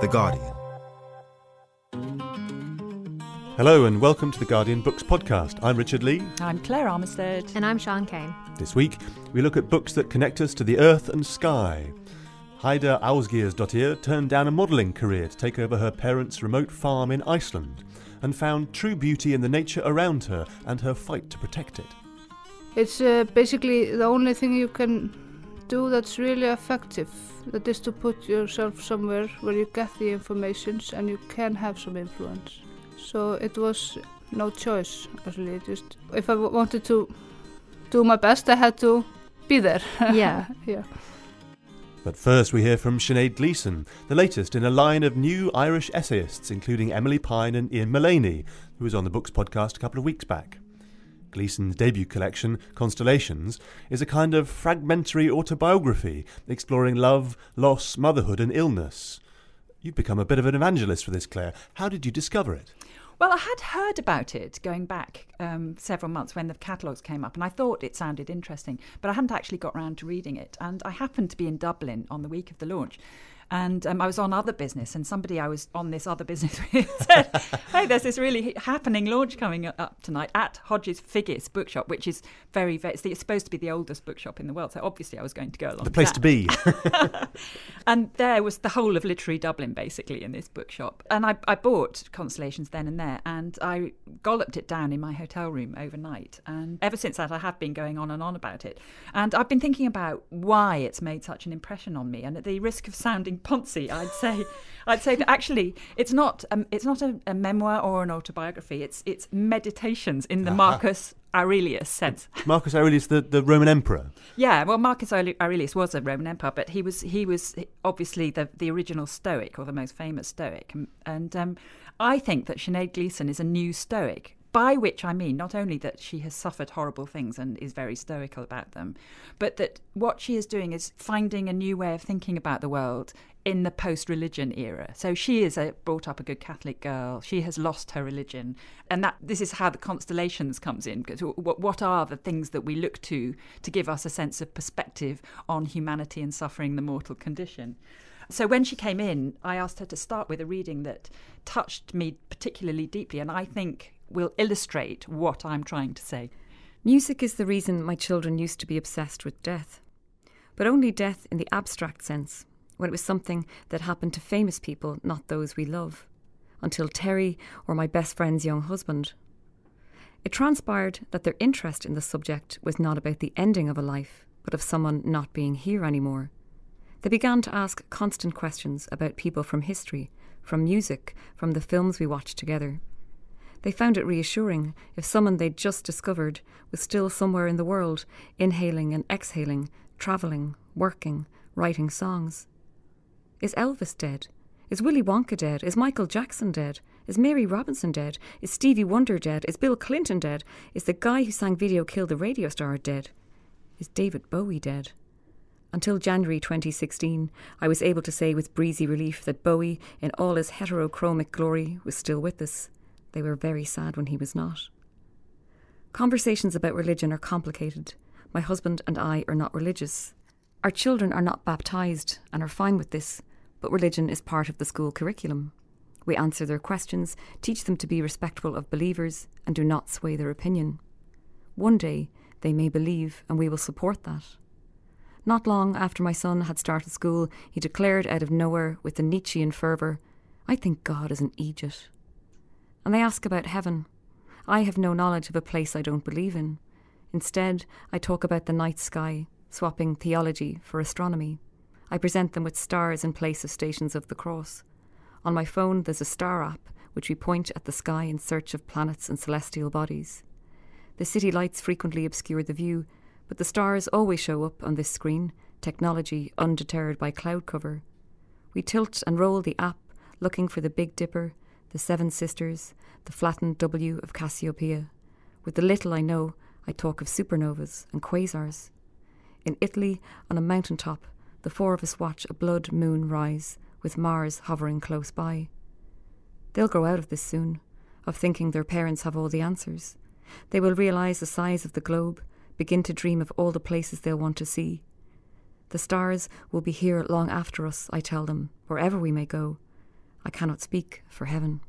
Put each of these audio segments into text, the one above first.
The Guardian. Hello and welcome to the Guardian Books podcast. I'm Richard Lee. I'm Claire Armistead. And I'm Sean Kane. This week we look at books that connect us to the earth and sky. Heida Ásgeirsdóttir turned down a modelling career to take over her parents' remote farm in Iceland and found true beauty in the nature around her and her fight to protect it. It's uh, basically the only thing you can do that's really effective. That is to put yourself somewhere where you get the information and you can have some influence. So it was no choice, actually. Just if I wanted to do my best, I had to be there. Yeah. yeah. But first, we hear from Sinead Gleeson, the latest in a line of new Irish essayists, including Emilie Pine and Ian Maleney, who was on the Books podcast a couple of weeks back. Gleeson's debut collection, Constellations, is a kind of fragmentary autobiography exploring love, loss, motherhood, and illness. You've become a bit of an evangelist for this, Claire. How did you discover it? Well, I had heard about it going back um, several months when the catalogues came up, and I thought it sounded interesting, but I hadn't actually got round to reading it. And I happened to be in Dublin on the week of the launch. And um, I was on other business, and somebody I was on this other business with said, "Hey, there's this really happening launch coming up tonight at Hodges Figgis Bookshop, which is very, very. It's, the, it's supposed to be the oldest bookshop in the world, so obviously I was going to go along. The place to be. and there was the whole of literary Dublin basically in this bookshop. And I, I bought Constellations then and there, and I golloped it down in my hotel room overnight. And ever since that, I have been going on and on about it. And I've been thinking about why it's made such an impression on me. And at the risk of sounding poncy, I'd say, I'd say that actually it's not, um, it's not a, a memoir or an autobiography. It's it's meditations in the Aha. Marcus Aurelius sense. Marcus Aurelius, the, the Roman emperor. Yeah, well, Marcus Aurelius was a Roman emperor, but he was he was obviously the the original Stoic or the most famous Stoic, and, and um, I think that Sinead Gleeson is a new Stoic. By which I mean not only that she has suffered horrible things and is very stoical about them, but that what she is doing is finding a new way of thinking about the world in the post-religion era. So she is a, brought up a good Catholic girl. She has lost her religion, and that this is how the constellations comes in. Because what, what are the things that we look to to give us a sense of perspective on humanity and suffering, the mortal condition? So when she came in, I asked her to start with a reading that touched me particularly deeply, and I think will illustrate what I'm trying to say. Music is the reason my children used to be obsessed with death. But only death in the abstract sense, when it was something that happened to famous people, not those we love. Until Terry or my best friend's young husband. It transpired that their interest in the subject was not about the ending of a life, but of someone not being here anymore. They began to ask constant questions about people from history, from music, from the films we watched together. They found it reassuring if someone they'd just discovered was still somewhere in the world, inhaling and exhaling, travelling, working, writing songs. Is Elvis dead? Is Willy Wonka dead? Is Michael Jackson dead? Is Mary Robinson dead? Is Stevie Wonder dead? Is Bill Clinton dead? Is the guy who sang Video Killed the Radio Star dead? Is David Bowie dead? Until January 2016, I was able to say with breezy relief that Bowie, in all his heterochromic glory, was still with us. They were very sad when he was not. Conversations about religion are complicated. My husband and I are not religious. Our children are not baptized and are fine with this, but religion is part of the school curriculum. We answer their questions, teach them to be respectful of believers, and do not sway their opinion. One day they may believe, and we will support that. Not long after my son had started school, he declared out of nowhere with the Nietzschean fervour, I think God is an Egypt. And they ask about heaven. I have no knowledge of a place I don't believe in. Instead, I talk about the night sky, swapping theology for astronomy. I present them with stars in place of stations of the cross. On my phone, there's a star app which we point at the sky in search of planets and celestial bodies. The city lights frequently obscure the view, but the stars always show up on this screen, technology undeterred by cloud cover. We tilt and roll the app, looking for the Big Dipper, the Seven Sisters, the flattened W of Cassiopeia. With the little I know, I talk of supernovas and quasars. In Italy, on a mountain top, the four of us watch a blood moon rise, with Mars hovering close by. They'll grow out of this soon, of thinking their parents have all the answers. They will realise the size of the globe, begin to dream of all the places they'll want to see. The stars will be here long after us, I tell them, wherever we may go. I cannot speak for heaven.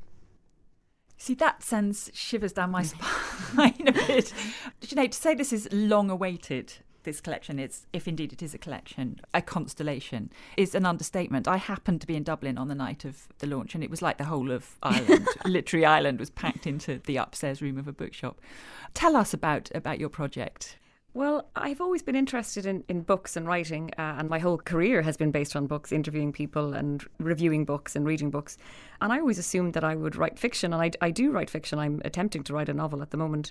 See, that sends shivers down my mm. spine a bit. You know, to say this is long awaited, this collection is, if indeed it is a collection, a constellation, is an understatement. I happened to be in Dublin on the night of the launch, and it was like the whole of Ireland, literary Ireland, was packed into the upstairs room of a bookshop. Tell us about about your project. Well, I've always been interested in, in books and writing, uh, and my whole career has been based on books, interviewing people and reviewing books and reading books. And I always assumed that I would write fiction, and I, I do write fiction. I'm attempting to write a novel at the moment.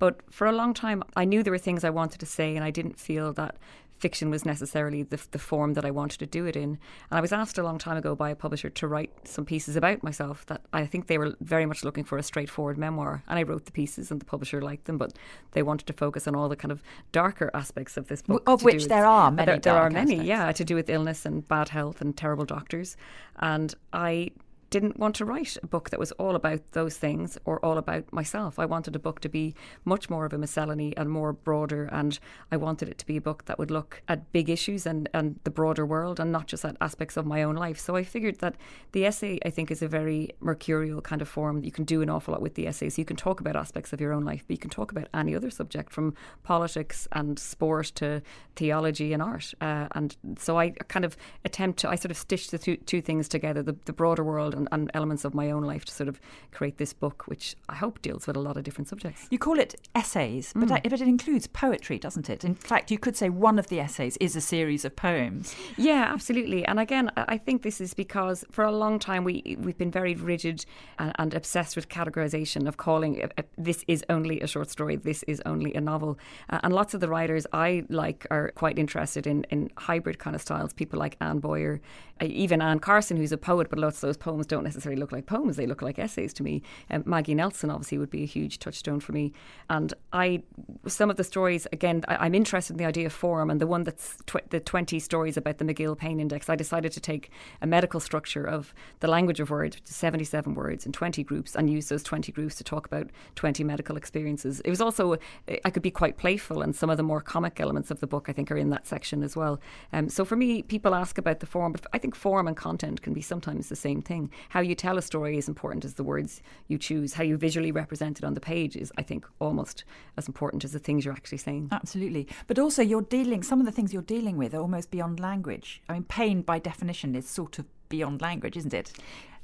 But for a long time, I knew there were things I wanted to say, and I didn't feel that fiction was necessarily the, the form that I wanted to do it in. And I was asked a long time ago by a publisher to write some pieces about myself that I think they were very much looking for a straightforward memoir. And I wrote the pieces, and the publisher liked them, but they wanted to focus on all the kind of darker aspects of this book. Of which with, there are many. There, there are many, aspects. yeah, to do with illness and bad health and terrible doctors. And I didn't want to write a book that was all about those things or all about myself. I wanted a book to be much more of a miscellany and more broader, and I wanted it to be a book that would look at big issues and, and the broader world and not just at aspects of my own life. So I figured that the essay, I think, is a very mercurial kind of form. That you can do an awful lot with the essay. So you can talk about aspects of your own life, but you can talk about any other subject from politics and sport to theology and art. Uh, and so I kind of attempt to, I sort of stitch the two, two things together the, the broader world and and, and, elements of my own life to sort of create this book, which I hope deals with a lot of different subjects. You call it essays, but, mm. I, but it includes poetry, doesn't it? In fact, you could say one of the essays is a series of poems. Yeah, absolutely. And again, I think this is because for a long time we we've been very rigid and, and obsessed with categorization of calling uh, uh, this is only a short story, this is only a novel, uh, and lots of the writers I like are quite interested in in hybrid kind of styles. People like Anne Boyer, even Anne Carson, who's a poet, but lots of those poems don't necessarily look like poems; they look like essays to me. Um, Maggie Nelson obviously would be a huge touchstone for me, and I some of the stories again. I, am interested in the idea of form, and the one that's tw- the 20 stories about the McGill Pain Index. I decided to take a medical structure of the language of words, 77 words in 20 groups, and use those 20 groups to talk about 20 medical experiences. It was also I could be quite playful, and some of the more comic elements of the book I think are in that section as well. Um, so for me, people ask about the form, but I think form and content can be sometimes the same thing. How you tell a story is important as the words you choose. How you visually represent it on the page is, I think, almost as important as the things you're actually saying. Absolutely. But also, you're dealing, some of the things you're dealing with are almost beyond language. I mean, pain by definition is sort of beyond language, isn't it?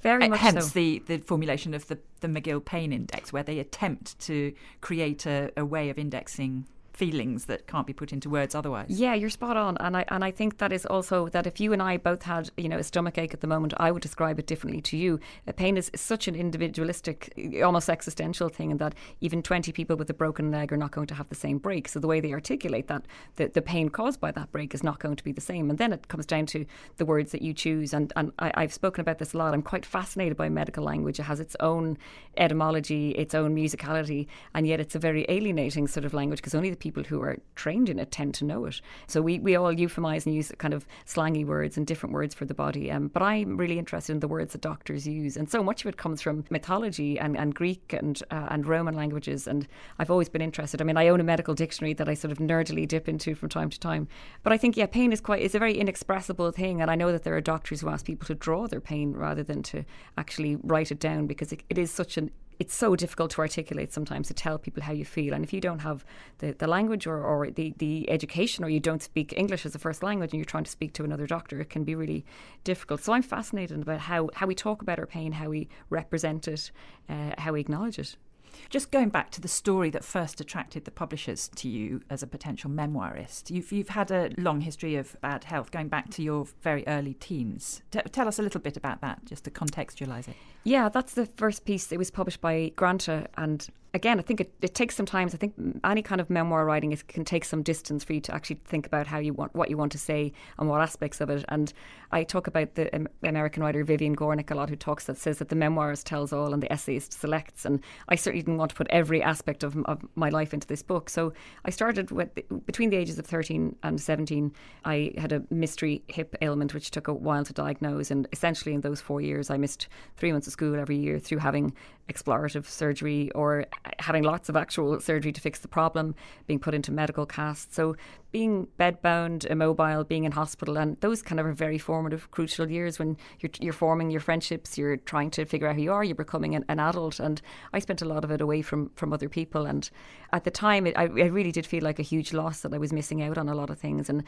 Very uh, much Hence so. the, the formulation of the, the McGill Pain Index, where they attempt to create a, a way of indexing feelings that can't be put into words otherwise. Yeah, you're spot on, and I and I think that is also that if you and I both had you know a stomach ache at the moment, I would describe it differently to you. A pain is such an individualistic, uh, almost existential thing, and that even 20 people with a broken leg are not going to have the same break. So the way they articulate that, the, the pain caused by that break is not going to be the same. And then it comes down to the words that you choose. And and I, I've spoken about this a lot. I'm quite fascinated by medical language. It has its own etymology, its own musicality, and yet it's a very alienating sort of language because only the people who are trained in it tend to know it. So we, we all euphemize and use kind of slangy words and different words for the body. Um, but I'm really interested in the words that doctors use. And so much of it comes from mythology and, and Greek and, uh, and Roman languages. And I've always been interested. I mean, I own a medical dictionary that I sort of nerdily dip into from time to time. But I think, yeah, pain is quite, it's a very inexpressible thing. And I know that there are doctors who ask people to draw their pain rather than to actually write it down because it, it is such an it's so difficult to articulate sometimes to tell people how you feel. And if you don't have the, the language or, or the, the education or you don't speak English as a first language and you're trying to speak to another doctor, it can be really difficult. So I'm fascinated about how, how we talk about our pain, how we represent it, uh, how we acknowledge it. Just going back to the story that first attracted the publishers to you as a potential memoirist, you've, you've had a long history of bad health going back to your very early teens. T- tell us a little bit about that, just to contextualise it. Yeah, that's the first piece. It was published by Granta, and again, I think it, it takes some time. I think any kind of memoir writing is, can take some distance for you to actually think about how you want what you want to say and what aspects of it. And I talk about the American writer Vivian Gornick a lot, who talks that says that the memoirist tells all and the essayist selects. And I certainly didn't want to put every aspect of, of my life into this book. So I started with between the ages of thirteen and seventeen. I had a mystery hip ailment which took a while to diagnose, and essentially in those four years, I missed three months of school every year through having explorative surgery or having lots of actual surgery to fix the problem, being put into medical casts. So being bedbound, immobile, being in hospital, and those kind of are very formative, crucial years when you're, you're forming your friendships, you're trying to figure out who you are, you're becoming an, an adult. And I spent a lot of it away from, from other people. And at the time, it, I, really did feel like a huge loss that I was missing out on a lot of things. And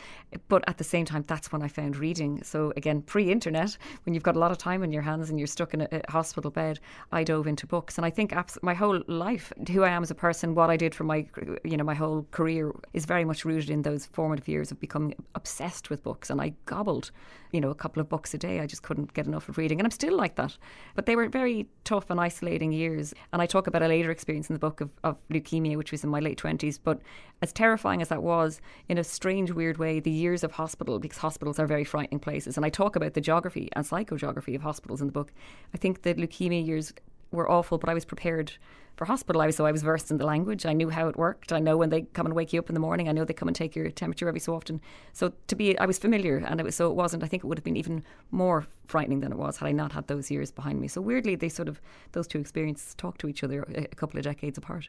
But at the same time, that's when I found reading. So again, pre internet, when you've got a lot of time in your hands and you're stuck in a, a hospital bed, I dove into books. And I think abs- my whole life, who I am as a person, what I did for my, you know, my whole career is very much rooted in those formative years of becoming obsessed with books. And I gobbled, you know, a couple of books a day. I just couldn't get enough of reading. And I'm still like that. But they were very tough and isolating years. And I talk about a later experience in the book of, of leukemia, which was in my late 20s. But as terrifying as that was, in a strange, weird way, the years of hospital, because hospitals are very frightening places. And I talk about the geography and psychogeography of hospitals in the book. I think the leukemia years were awful, but I was prepared for hospital. I was so I was versed in the language. I knew how it worked. I know when they come and wake you up in the morning. I know they come and take your temperature every so often. So to be, I was familiar, and it was so it wasn't. I think it would have been even more frightening than it was had I not had those years behind me. So weirdly, they sort of those two experiences talk to each other a, a couple of decades apart.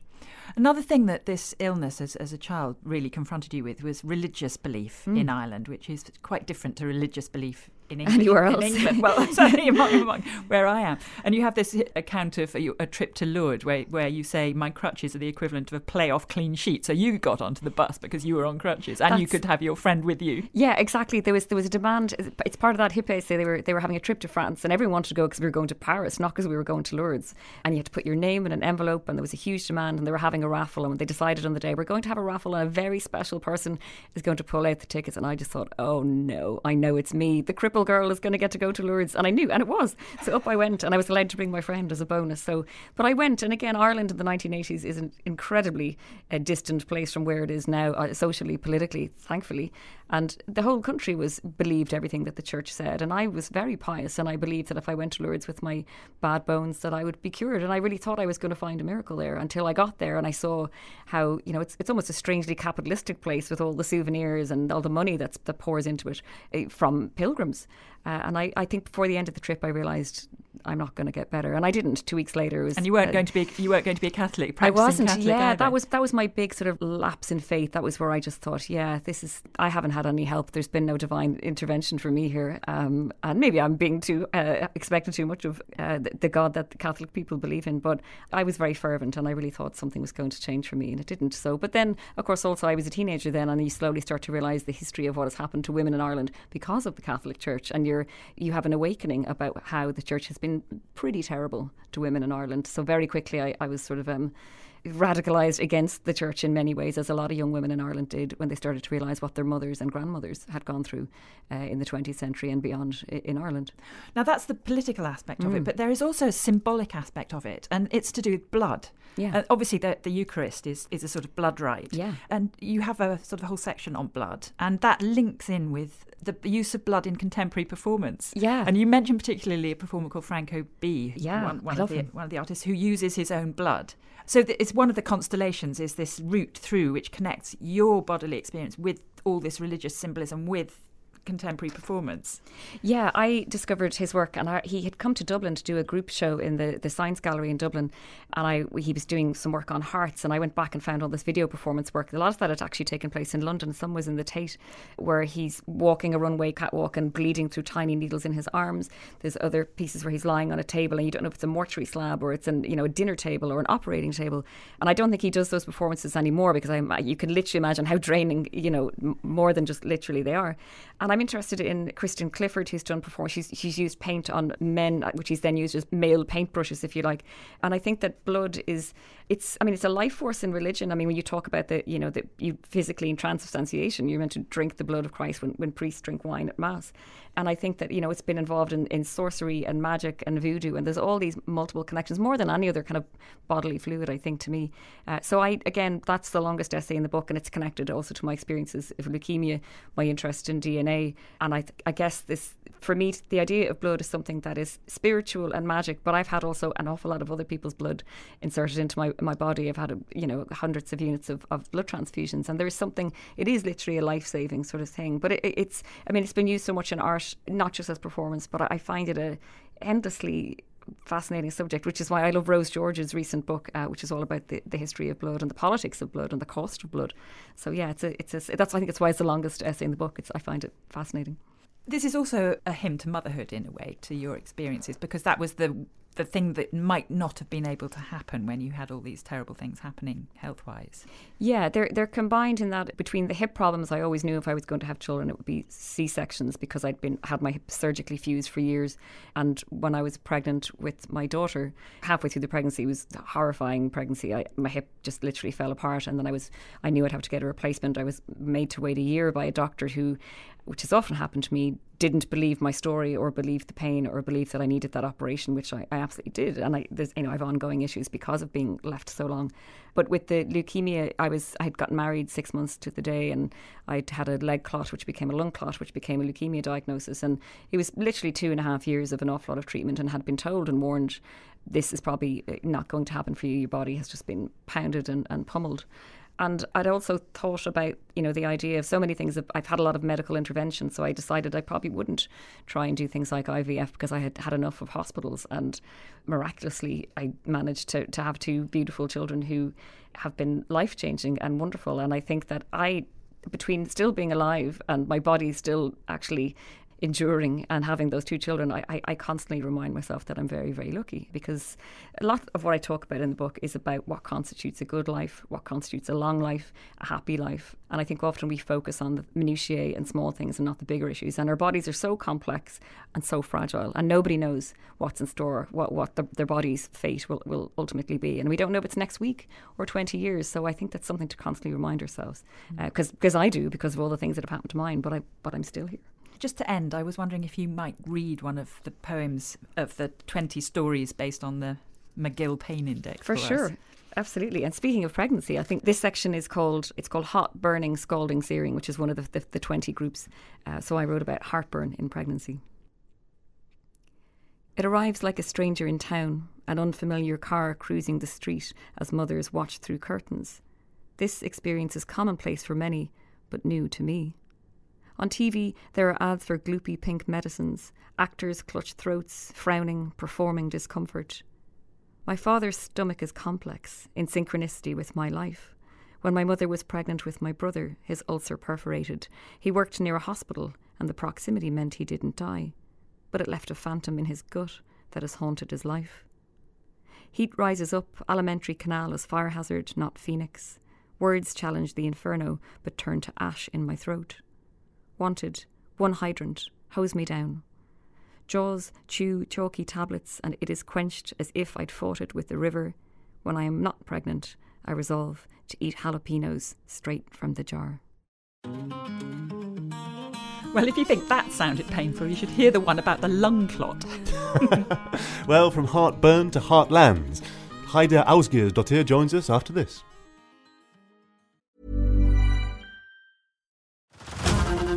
Another thing that this illness, as, as a child, really confronted you with was religious belief mm. in Ireland, which is quite different to religious belief in England. Anywhere else. In England. Well, certainly among, among where I am. And you have this uh, account of uh, a, a, trip to Lourdes where, where you say, my crutches are the equivalent of a playoff clean sheet. So you got onto the bus because you were on crutches and That's, you could have your friend with you. Yeah, exactly. There was there was a demand. It's part of that hippie. Eh, say they were they were having a trip to France and everyone wanted to go because we were going to Paris, not because we were going to Lourdes. And you had to put your name in an envelope and there was a huge demand and they were having a raffle and they decided on the day we're going to have a raffle and a very special person is going to pull out the tickets. And I just thought, oh no, I know it's me. The cripple girl is going to get to go to Lourdes, and I knew, and it was. So up I went, and I was allowed to bring my friend as a bonus. So, but I went, and again, Ireland in the 1980s is an incredibly uh, distant place from where it is now, uh, socially, politically, thankfully. And the whole country was believed everything that the church said, and I was very pious, and I believed that if I went to Lourdes with my bad bones, that I would be cured. And I really thought I was going to find a miracle there until I got there, and I saw how you know it's it's almost a strangely capitalistic place with all the souvenirs and all the money that's that pours into it uh, from pilgrims. Uh, and I, I think before the end of the trip, I realised I'm not going to get better, and I didn't. Two weeks later, was, and you weren't uh, going to be you weren't going to be a Catholic. I wasn't. Catholic yeah, either. that was that was my big sort of lapse in faith. That was where I just thought, yeah, this is. I haven't had any help. There's been no divine intervention for me here, um, and maybe I'm being too uh, expecting too much of uh, the, the, God that the Catholic people believe in. But I was very fervent, and I really thought something was going to change for me, and it didn't. So, but then, of course, also I was a teenager then, and you slowly start to realise the history of what has happened to women in Ireland because of the Catholic Church, and you're you have an awakening about how the church has been pretty terrible to women in Ireland. So very quickly, I, I was sort of um, radicalised against the church in many ways, as a lot of young women in Ireland did when they started to realise what their mothers and grandmothers had gone through uh, in the 20th century and beyond in Ireland. Now, that's the political aspect mm. of it, mm. but there is also a symbolic aspect of it, and it's to do with blood. Yeah. Uh, obviously, the, the Eucharist is, is a sort of blood rite. Yeah. And you have a sort of whole section on blood, and that links in with the use of blood in contemporary performance. Yeah. And you mentioned particularly a performer called Franco B. Yeah. One, one of the, him. one of the artists who uses his own blood. So it's one of the constellations is this route through which connects your bodily experience with all this religious symbolism with contemporary performance. Yeah, I discovered his work, and I, he had come to Dublin to do a group show in the, the Science Gallery in Dublin, and I he was doing some work on hearts, and I went back and found all this video performance work. A lot of that had actually taken place in London. Some was in the Tate, where he's walking a runway catwalk and bleeding through tiny needles in his arms. There's other pieces where he's lying on a table, and you don't know if it's a mortuary slab or it's an you know a dinner table or an operating table. And I don't think he does those performances anymore because I you can literally imagine how draining you know more than just literally they are. And I'm interested in Kristen Clifford, who's done performance. She's, she's used paint on men, uh, which he's then used as male paintbrushes, if you like. And I think that blood is, it's, I mean, it's a life force in religion. I mean, when you talk about the, you know, that you physically in transubstantiation, you're meant to drink the blood of Christ when, when priests drink wine at Mass. And I think that, you know, it's been involved in, in sorcery and magic and voodoo. And there's all these multiple connections, more than any other kind of bodily fluid, I think, to me. Uh, so I, again, that's the longest essay in the book. And it's connected also to my experiences of leukemia, my interest in DNA. And I, I guess this, for me, the idea of blood is something that is spiritual and magic. But I've had also an awful lot of other people's blood inserted into my, my body. I've had, you know, hundreds of units of, of blood transfusions. And there is something, it is literally a life saving sort of thing. But it, it's, I mean, it's been used so much in art not just as performance, but I find it a endlessly fascinating subject, which is why I love Rose George's recent book, uh, which is all about the, the history of blood and the politics of blood and the cost of blood. So yeah, it's a, it's a, that's I think it's why it's the longest essay in the book. It's I find it fascinating. This is also a hymn to motherhood in a way, to your experiences, because that was the the thing that might not have been able to happen when you had all these terrible things happening health wise. Yeah, they're they're combined in that between the hip problems. I always knew if I was going to have children, it would be C sections because I'd been had my hip surgically fused for years. And when I was pregnant with my daughter, halfway through the pregnancy, was horrifying pregnancy. I, my hip just literally fell apart, and then I was I knew I'd have to get a replacement. I was made to wait a year by a doctor who which has often happened to me, didn't believe my story or believe the pain or believe that I needed that operation, which I, I absolutely did. And I, there's, you know, I have ongoing issues because of being left so long. But with the leukemia, I was, I had gotten married six months to the day and I'd had a leg clot, which became a lung clot, which became a leukemia diagnosis. And it was literally two and a half years of an awful lot of treatment and had been told and warned, this is probably uh, not going to happen for you. Your body has just been pounded and, and pummeled. And I'd also thought about, you know, the idea of so many things. I've had a lot of medical intervention, so I decided I probably wouldn't try and do things like IVF because I had had enough of hospitals. And miraculously, I managed to, to have two beautiful children who have been life changing and wonderful. And I think that I between still being alive and my body still actually enduring and having those two children, I, I, I, constantly remind myself that I'm very, very lucky because a lot of what I talk about in the book is about what constitutes a good life, what constitutes a long life, a happy life. And I think often we focus on the minutiae and small things and not the bigger issues. And our bodies are so complex and so fragile, and nobody knows what's in store, what, what the, their body's fate will, will ultimately be. And we don't know if it's next week or 20 years. So I think that's something to constantly remind ourselves because mm. uh, because I do because of all the things that have happened to mine, but, I, but I'm still here. Just to end, I was wondering if you might read one of the poems of the 20 stories based on the McGill Pain Index. For, for sure. Us. Absolutely. And speaking of pregnancy, I think this section is called it's called hot, burning, scalding, searing, which is one of the, the, the 20 groups. Uh, so I wrote about heartburn in pregnancy. It arrives like a stranger in town, an unfamiliar car cruising the street as mothers watch through curtains. This experience is commonplace for many, but new to me. On TV, there are ads for gloopy pink medicines. Actors clutch throats, frowning, performing discomfort. My father's stomach is complex, in synchronicity with my life. When my mother was pregnant with my brother, his ulcer perforated. He worked near a hospital, and the proximity meant he didn't die. But it left a phantom in his gut that has haunted his life. Heat rises up, alimentary canal as fire hazard, not phoenix. Words challenge the inferno, but turn to ash in my throat. Wanted, one hydrant, hose me down. Jaws chew chalky tablets, and it is quenched as if I'd fought it with the river. When I am not pregnant, I resolve to eat jalapenos straight from the jar. Well, if you think that sounded painful, you should hear the one about the lung clot. well, from heartburn to heartlands, Heida Ásgeirsdóttir joins us after this.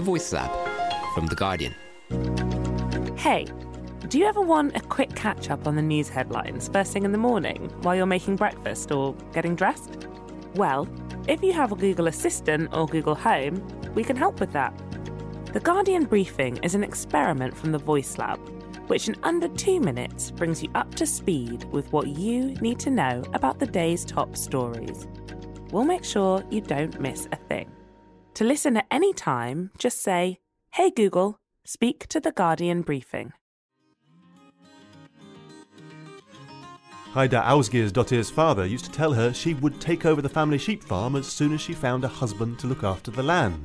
The Voice Lab from The Guardian. Hey, do you ever want a quick catch up on the news headlines first thing in the morning while you're making breakfast or getting dressed? Well, if you have a Google Assistant or Google Home, we can help with that. The Guardian Briefing is an experiment from the Voice Lab, which in under two minutes brings you up to speed with what you need to know about the day's top stories. We'll make sure you don't miss a thing. To listen at any time, just say, Hey Google, speak to the Guardian Briefing. Heida Ásgeirsdóttir's father used to tell her she would take over the family sheep farm as soon as she found a husband to look after the land.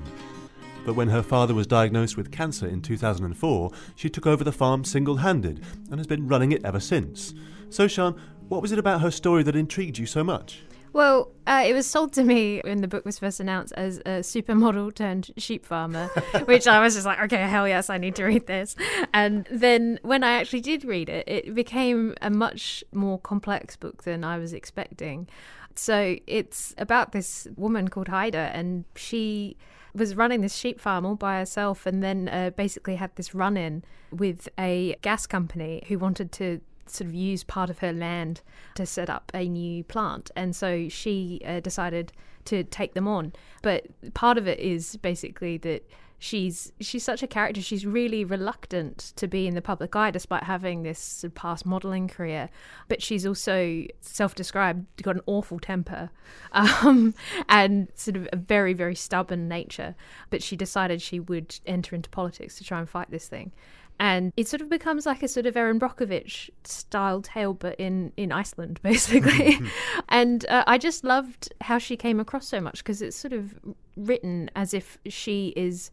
But when her father was diagnosed with cancer in 2004, she took over the farm single handed and has been running it ever since. So, Sean, what was it about her story that intrigued you so much? Well, uh, it was sold to me when the book was first announced as a supermodel turned sheep farmer, which I was just like, okay, hell yes, I need to read this. And then when I actually did read it, it became a much more complex book than I was expecting. So it's about this woman called Heida, and she was running this sheep farm all by herself and then uh, basically had this run in with a gas company who wanted to sort of use part of her land to set up a new plant. And so she uh, decided to take them on. But part of it is basically that she's she's such a character. She's really reluctant to be in the public eye, despite having this past modelling career. But she's also self-described got an awful temper, um, and sort of a very very stubborn nature. But she decided she would enter into politics to try and fight this thing and it sort of becomes like a sort of Erin Brockovich style tale, but in in Iceland, basically. and uh, I just loved how she came across so much because it's sort of written as if she is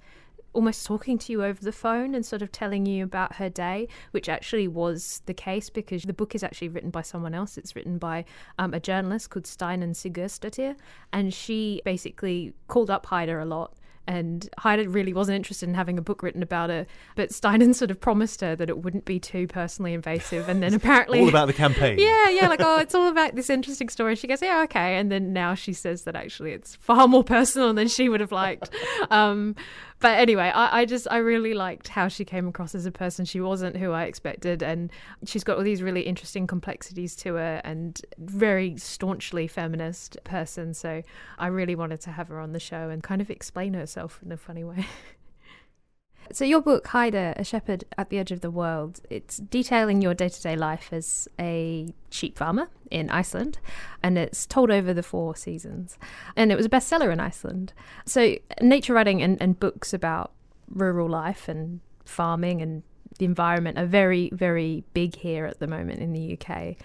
almost talking to you over the phone and sort of telling you about her day, which actually was the case because the book is actually written by someone else. It's written by um, a journalist called Steinunn Sigurðardóttir, and she basically called up Heida a lot and Heida really wasn't interested in having a book written about her, but Steinunn sort of promised her that it wouldn't be too personally invasive. And then apparently. all about the campaign. Yeah, yeah, like, oh, it's all about this interesting story. She goes, yeah, okay. And then now she says that actually it's far more personal than she would have liked. Um, but anyway, I, I, just I really liked how she came across as a person. She wasn't who I expected, and she's got all these really interesting complexities to her, and very staunchly feminist person. So I really wanted to have her on the show and kind of explain herself in a funny way. So your book, Heida, A Shepherd at the Edge of the World, it's detailing your day-to-day life as a sheep farmer in Iceland, and it's told over the four seasons. And it was a bestseller in Iceland. So nature writing and, and books about rural life and farming and the environment are very, very big here at the moment in the UK,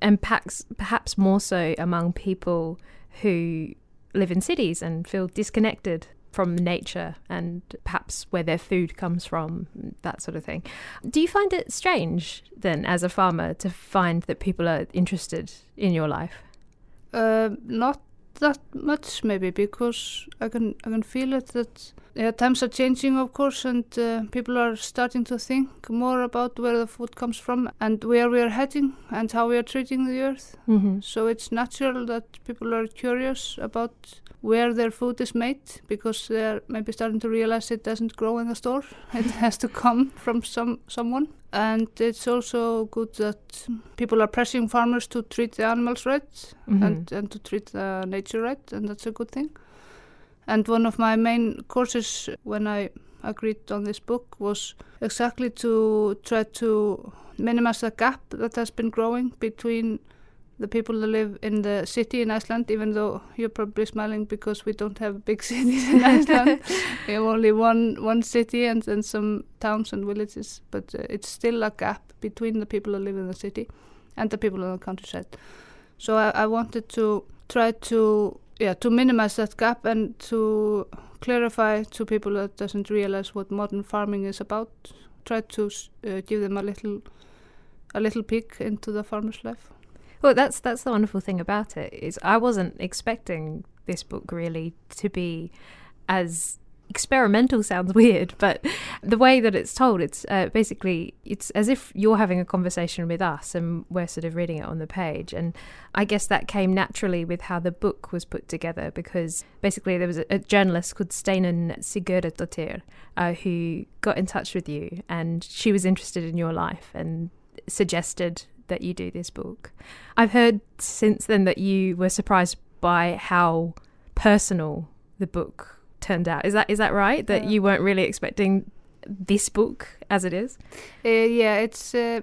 and perhaps, perhaps more so among people who live in cities and feel disconnected from nature and perhaps where their food comes from, that sort of thing. Do you find it strange then, as a farmer, to find that people are interested in your life? Uh, not that much, maybe, because I can I can feel it that yeah, times are changing, of course, and uh, people are starting to think more about where the food comes from and where we are heading and how we are treating the earth. Mm-hmm. So it's natural that people are curious about where their food is made because they're maybe starting to realize it doesn't grow in the store. It has to come from some someone. And it's also good that people are pressing farmers to treat the animals right Mhm. and, and to treat the nature right, and that's a good thing. And one of my main courses when I agreed on this book was exactly to try to minimize the gap that has been growing between the people that live in the city in Iceland, even though you're probably smiling because we don't have big cities in Iceland. we have only one one city and then some towns and villages, but uh, it's still a gap between the people that live in the city and the people in the countryside. So I, I wanted to try to yeah to minimize that gap and to clarify to people that doesn't realize what modern farming is about. Try to uh, give them a little a little peek into the farmer's life. Well, that's that's the wonderful thing about it is I wasn't expecting this book really to be as experimental sounds weird, but the way that it's told, it's uh, basically it's as if you're having a conversation with us and we're sort of reading it on the page. And I guess that came naturally with how the book was put together because basically there was a, a journalist called Steinunn Sigurðardóttir uh, who got in touch with you and she was interested in your life and suggested that you do this book. I've heard since then that you were surprised by how personal the book turned out. Is that is that right? That Yeah. you weren't really expecting this book as it is? Uh, yeah, it's uh,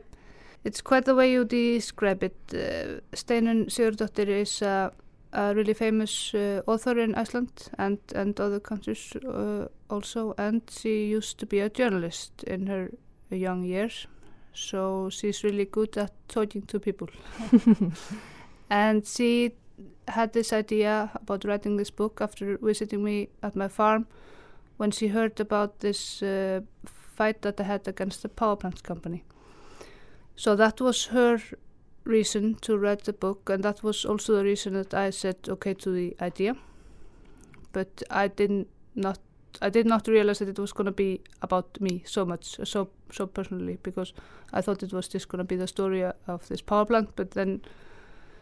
it's quite the way you describe it. Uh, Steinunn Sigurðardóttir is a, a really famous uh, author in Iceland and and other countries uh, also, and she used to be a journalist in her young years. So she's really good at talking to people, and she had this idea about writing this book after visiting me at my farm when she heard about this uh, fight that I had against the power plant company. So that was her reason to write the book, and that was also the reason that I said okay to the idea. But I did not, I did not realize that it was going to be about me so much, so so personally, because I thought it was just going to be the story uh, of this power plant. But then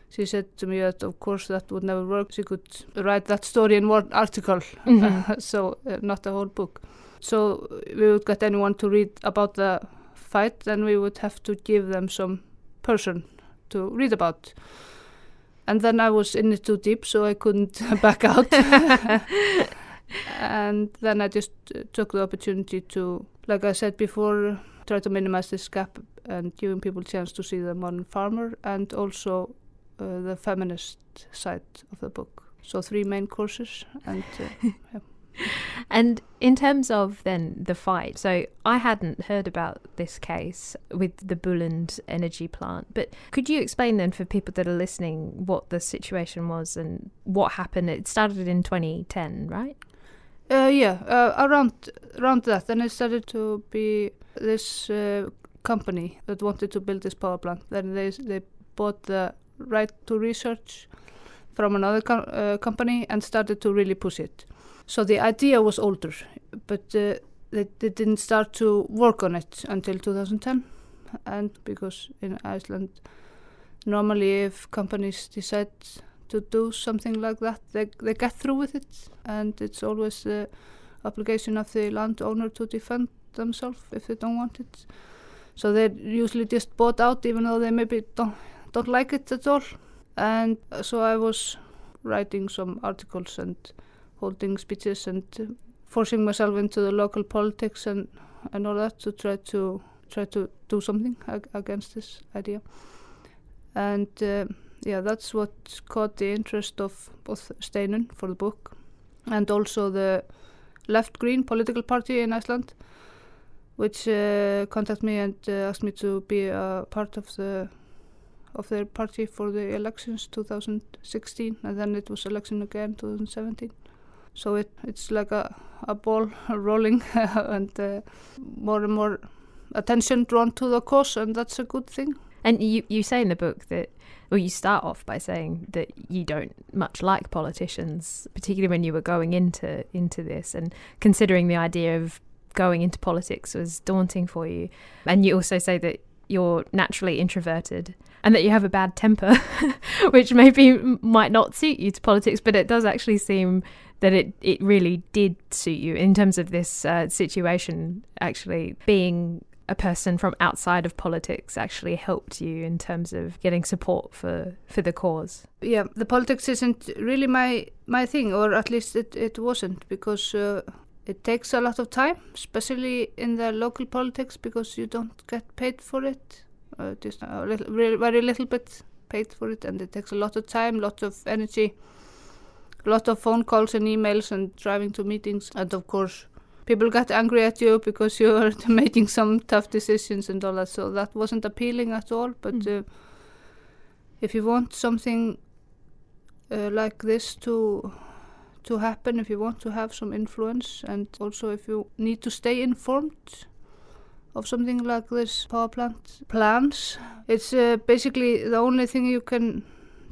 she said to me that of course that would never work. She could write that story in one article, Mhm. so uh, not a whole book. So we would get anyone to read about the fight, then we would have to give them some person to read about. And then I was in it too deep, so I couldn't back out. and then I just uh, took the opportunity to, like I said before, try to minimize this gap and giving people a chance to see the modern farmer and also uh, the feminist side of the book. So three main courses and uh, yeah. And in terms of then the fight, so I hadn't heard about this case with the Buland energy plant, but could you explain then for people that are listening what the situation was and what happened? It started in 2010, right? Uh, yeah, uh, around around that, then it started to be this uh, company that wanted to build this power plant. Then they they bought the right to research from another co- uh, company and started to really push it. So the idea was older, but uh, they, they didn't start to work on it until 2010. And because in Iceland, normally if companies decide to do something like that, they, they get through with it. And it's always the obligation of the landowner to defend themselves if they don't want it. So they're usually just bought out even though they maybe don't, don't like it at all. And so I was writing some articles and holding speeches and forcing myself into the local politics and, and all that to try to try to do something ag- against this idea. And uh, yeah, that's what caught the interest of both Steinun for the book and also the left green political party in Iceland, which uh, contacted me and uh, asked me to be a part of the of their party for the elections 2016 and then it was election again 2017 so it it's like a, a ball rolling and uh, more and more attention drawn to the cause and that's a good thing And you, you say in the book that, well, you start off by saying that you don't much like politicians, particularly when you were going into into this and considering the idea of going into politics was daunting for you. And you also say that you're naturally introverted and that you have a bad temper, which maybe might not suit you to politics, but it does actually seem that it, it really did suit you in terms of this uh, situation, actually being a person from outside of politics actually helped you in terms of getting support for, for the cause. yeah the politics isn't really my my thing or at least it, it wasn't because uh, It takes a lot of time, especially in the local politics, because you don't get paid for it. Uh, just a little, very, very little bit paid for it, and it takes a lot of time, lot of energy, a lot of phone calls and emails, and driving to meetings, and of course, people get angry at you because you are making some tough decisions and all that. So that wasn't appealing at all. But Mm. uh, if you want something uh, like this to to happen, if you want to have some influence, and also if you need to stay informed of something like this power plant plans, it's uh, basically the only thing you can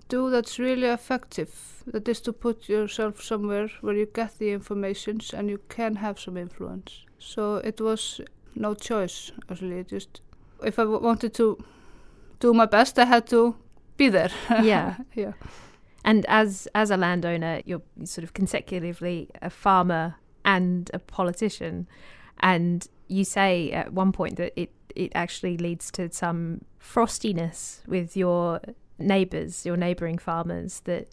do that's really effective. That is to put yourself somewhere where you get the information and you can have some influence. So it was no choice, actually. Just if I wanted to do my best, I had to be there. Yeah. yeah. And as as a landowner, you're sort of consecutively a farmer and a politician, and you say at one point that it it actually leads to some frostiness with your neighbours, your neighbouring farmers, that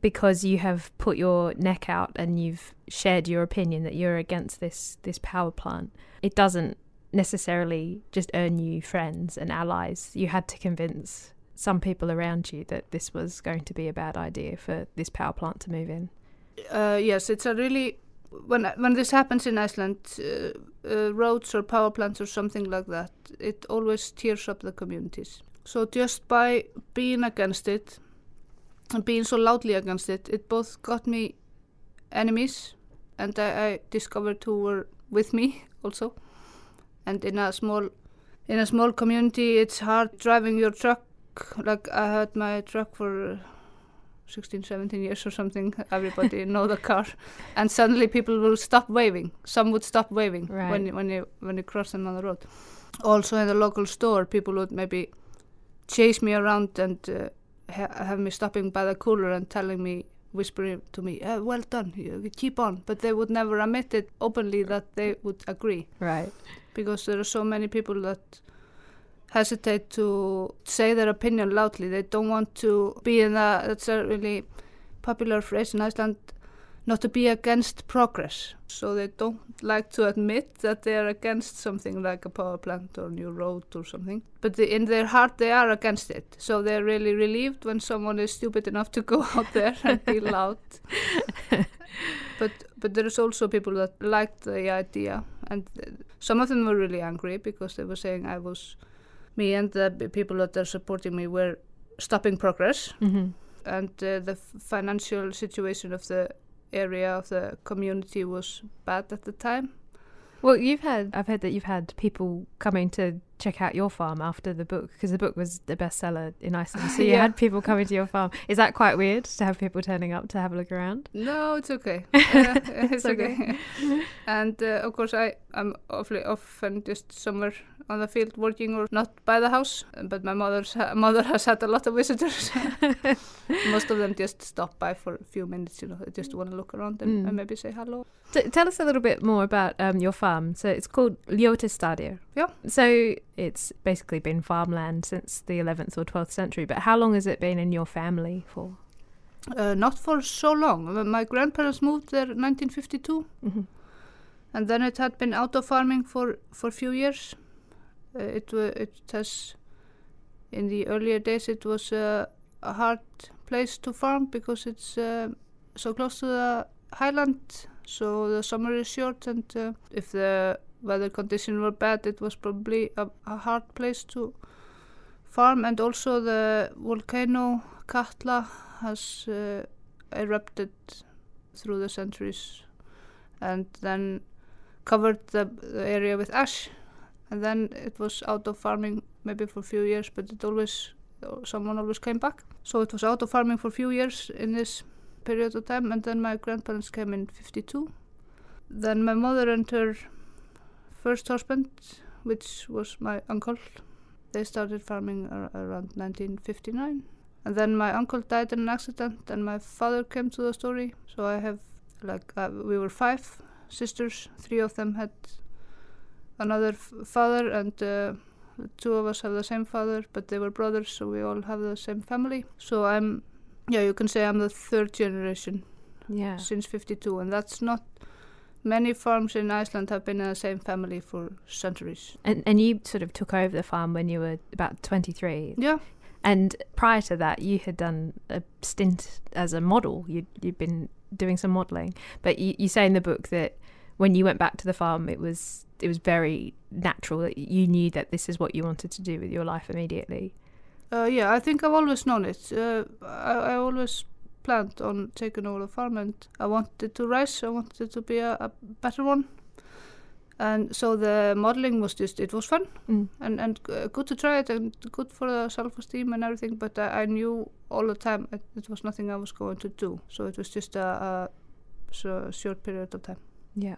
because you have put your neck out and you've shared your opinion that you're against this this power plant, it doesn't necessarily just earn you friends and allies. You had to convince some people around you that this was going to be a bad idea for this power plant to move in. Uh, yes, it's a really when when this happens in Iceland, uh, uh, roads or power plants or something like that, it always tears up the communities. So just by being against it and being so loudly against it, it both got me enemies, and I, I discovered who were with me also. And in a small in a small community, it's hard driving your truck. Like I had my truck for 16, 17 years or something. Everybody know the car, and suddenly people will stop waving. Some would stop waving Right. when you, when you when you cross them on the road. Also in the local store, people would maybe chase me around and uh, ha- have me stopping by the cooler and telling me, whispering to me, uh, "Well done, you keep on." But they would never admit it openly that they would agree Right. because there are so many people that hesitate to say their opinion loudly. They don't want to be in a that's a really popular phrase in Iceland, not to be against progress. So they don't like to admit that they are against something like a power plant or new road or something. But the, in their heart, they are against it. So they're really relieved when someone is stupid enough to go out there and be loud. but but there is also people that liked the idea, and some of them were really angry because they were saying I was me and the people that are supporting me were stopping progress hmm and uh, the f- financial situation of the area of the community was bad at the time. Well, you've had I've heard that you've had people coming to check out your farm after the book because the book was the bestseller in Iceland. So you Yeah. had people coming to your farm. Is that quite weird to have people turning up to have a look around? No, it's okay. Uh, it's It's okay. okay. and uh, of course, I am awfully often just somewhere on the field working or not by the house. But my mother's ha- mother has had a lot of visitors. Most of them just stop by for a few minutes. You know, they just want to look around and, Mm. and maybe say hello. T- tell us a little bit more about um, your farm. So it's called Ljótarstaðir. Yeah. So it's basically been farmland since the 11th or 12th century. But how long has it been in your family for? Uh, not for so long. Uh, My grandparents moved there in 1952. hmm and then it had been out of farming for for a few years. Uh, it wa it has in the earlier days it was uh, a hard place to farm because it's uh, so close to the highland, so the summer is short, and uh, if the weather conditions were bad, it was probably a, a hard place to farm. And also the volcano Katla has uh, erupted through the centuries, and then covered the, the area with ash. And then it was out of farming maybe for a few years but it always someone always came back. So it was out of farming for a few years in this period of time and then my grandparents came in 52 then my mother and her first husband which was my uncle they started farming ar- around 1959 and then my uncle died in an accident and my father came to the story so i have like uh, we were five sisters. Three of them had another father, and uh, two of us have the same father, but they were brothers, so we all have the same family. So I'm, yeah, you can say I'm the third generation Yeah. since 52, and that's not Many farms in Iceland have been in the same family for centuries. And and you sort of took over the farm when you were about 23. Yeah. And prior to that, you had done a stint as a model. You'd, you'd been doing some modelling. But you, you say in the book that when you went back to the farm, it was it was very natural that you knew that this is what you wanted to do with your life immediately. Uh, yeah, I think I've always known it. Uh, I, I always planned on taking over the farm and I wanted to rise. I wanted it to be a, a better one. And so the modeling was just, it was fun Mm. and, and uh, good to try it and good for the self-esteem and everything. But I, I knew all the time it, it was nothing I was going to do. So it was just a, a so short period of time. Yeah.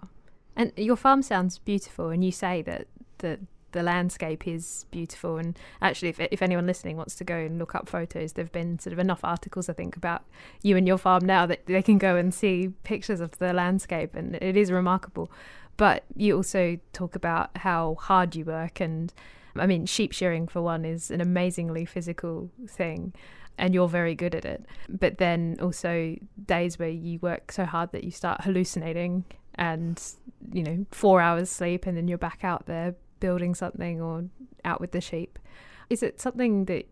And your farm sounds beautiful, and you say that the the landscape is beautiful. And actually, if if anyone listening wants to go and look up photos, there've been sort of enough articles I think about you and your farm now that they can go and see pictures of the landscape, and it is remarkable. But you also talk about how hard you work, and I mean, sheep shearing for one is an amazingly physical thing. And you're very good at it. But then also days where you work so hard that you start hallucinating and you know four hours sleep and then you're back out there building something or out with the sheep is it something that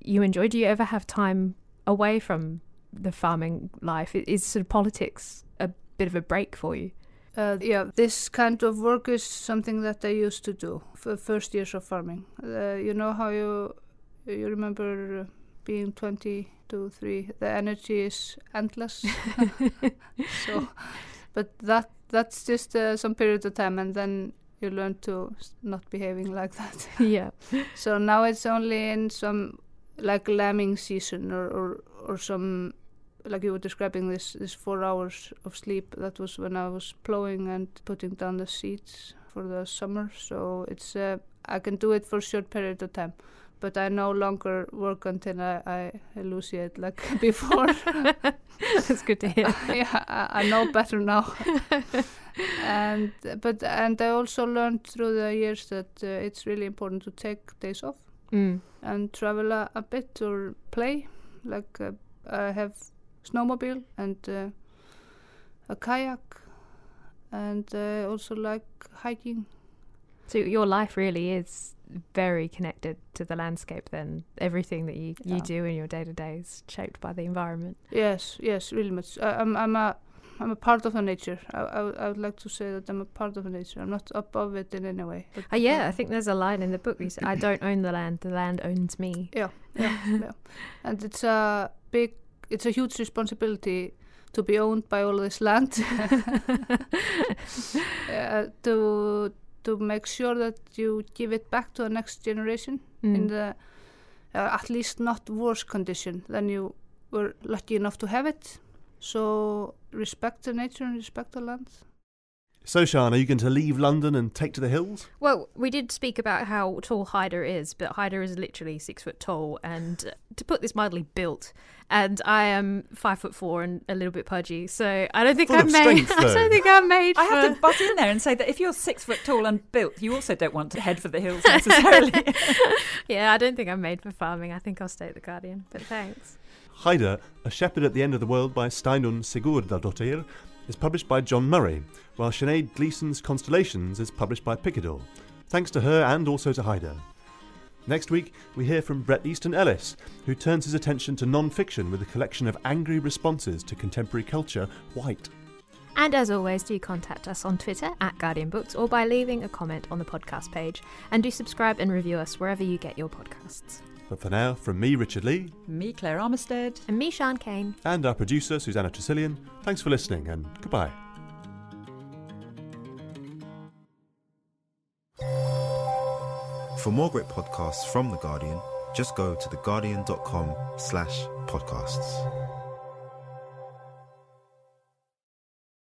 you enjoy do you ever have time away from the farming life is sort of politics a bit of a break for you Uh, yeah, this kind of work is something that I used to do for first years of farming. Uh, you know how you you remember being 22, 3, the energy is endless. so, but that that's just uh, some period of time, and then you learn to not behaving like that. yeah. So now it's only in some like lambing season or, or, or some like you were describing this this four hours of sleep that was when I was plowing and putting down the seeds for the summer. So it's uh, I can do it for a short period of time but I no longer work until I, I hallucinate like before that's good to hear yeah I, I know better now and but and I also learned through the years that uh, it's really important to take days off mm. and travel a, a bit or play. Like uh, I have snowmobile and uh, a kayak, and uh, also like hiking. so your life really is very connected to the landscape then everything that you, you do in your day to day is shaped by the environment Yes, yes, really much. I, I'm I'm a I'm a part of the nature. I, I, would- I would like to say that I'm a part of the nature. I'm not above it in any way. But Oh yeah, I think there's a line in the book. You say, "I don't own the land; the land owns me." Yeah, yeah, yeah. And it's a big, it's a huge responsibility to be owned by all this land. uh, to to make sure that you give it back to the next generation in Mm. the uh, at least not worse condition than you were lucky enough to have it. So respect the nature and respect the land. So, Sian, are you going to leave London and take to the hills? Well, we did speak about how tall Heida is, but Heida is literally six foot tall, and uh, to put this mildly, built. And I am five foot four and a little bit pudgy, so I don't think Full I'm made. strength, I don't think I'm made. I have to butt in there and say that if you're six foot tall and built, you also don't want to head for the hills necessarily. yeah, I don't think I'm made for farming. I think I'll stay at the Guardian. But thanks. Heida, A Shepherd at the End of the World by Steinunn Sigurdardottir, is published by John Murray, while Sinéad Gleeson's Constellations is published by Picador. Thanks to her and also to Heida. Next week, we hear from Bret Easton Ellis, who turns his attention to non fiction with a collection of angry responses to contemporary culture, White. And as always, do contact us on Twitter at Guardian Books or by leaving a comment on the podcast page. And do subscribe and review us wherever you get your podcasts. But for now, from me, Richard Lea, Me, Claire Armitstead. And me, Sian Cain. and our producer, Susanna Tresillian, thanks for listening and goodbye. For more great podcasts from The Guardian, just go to theguardian.com slash podcasts.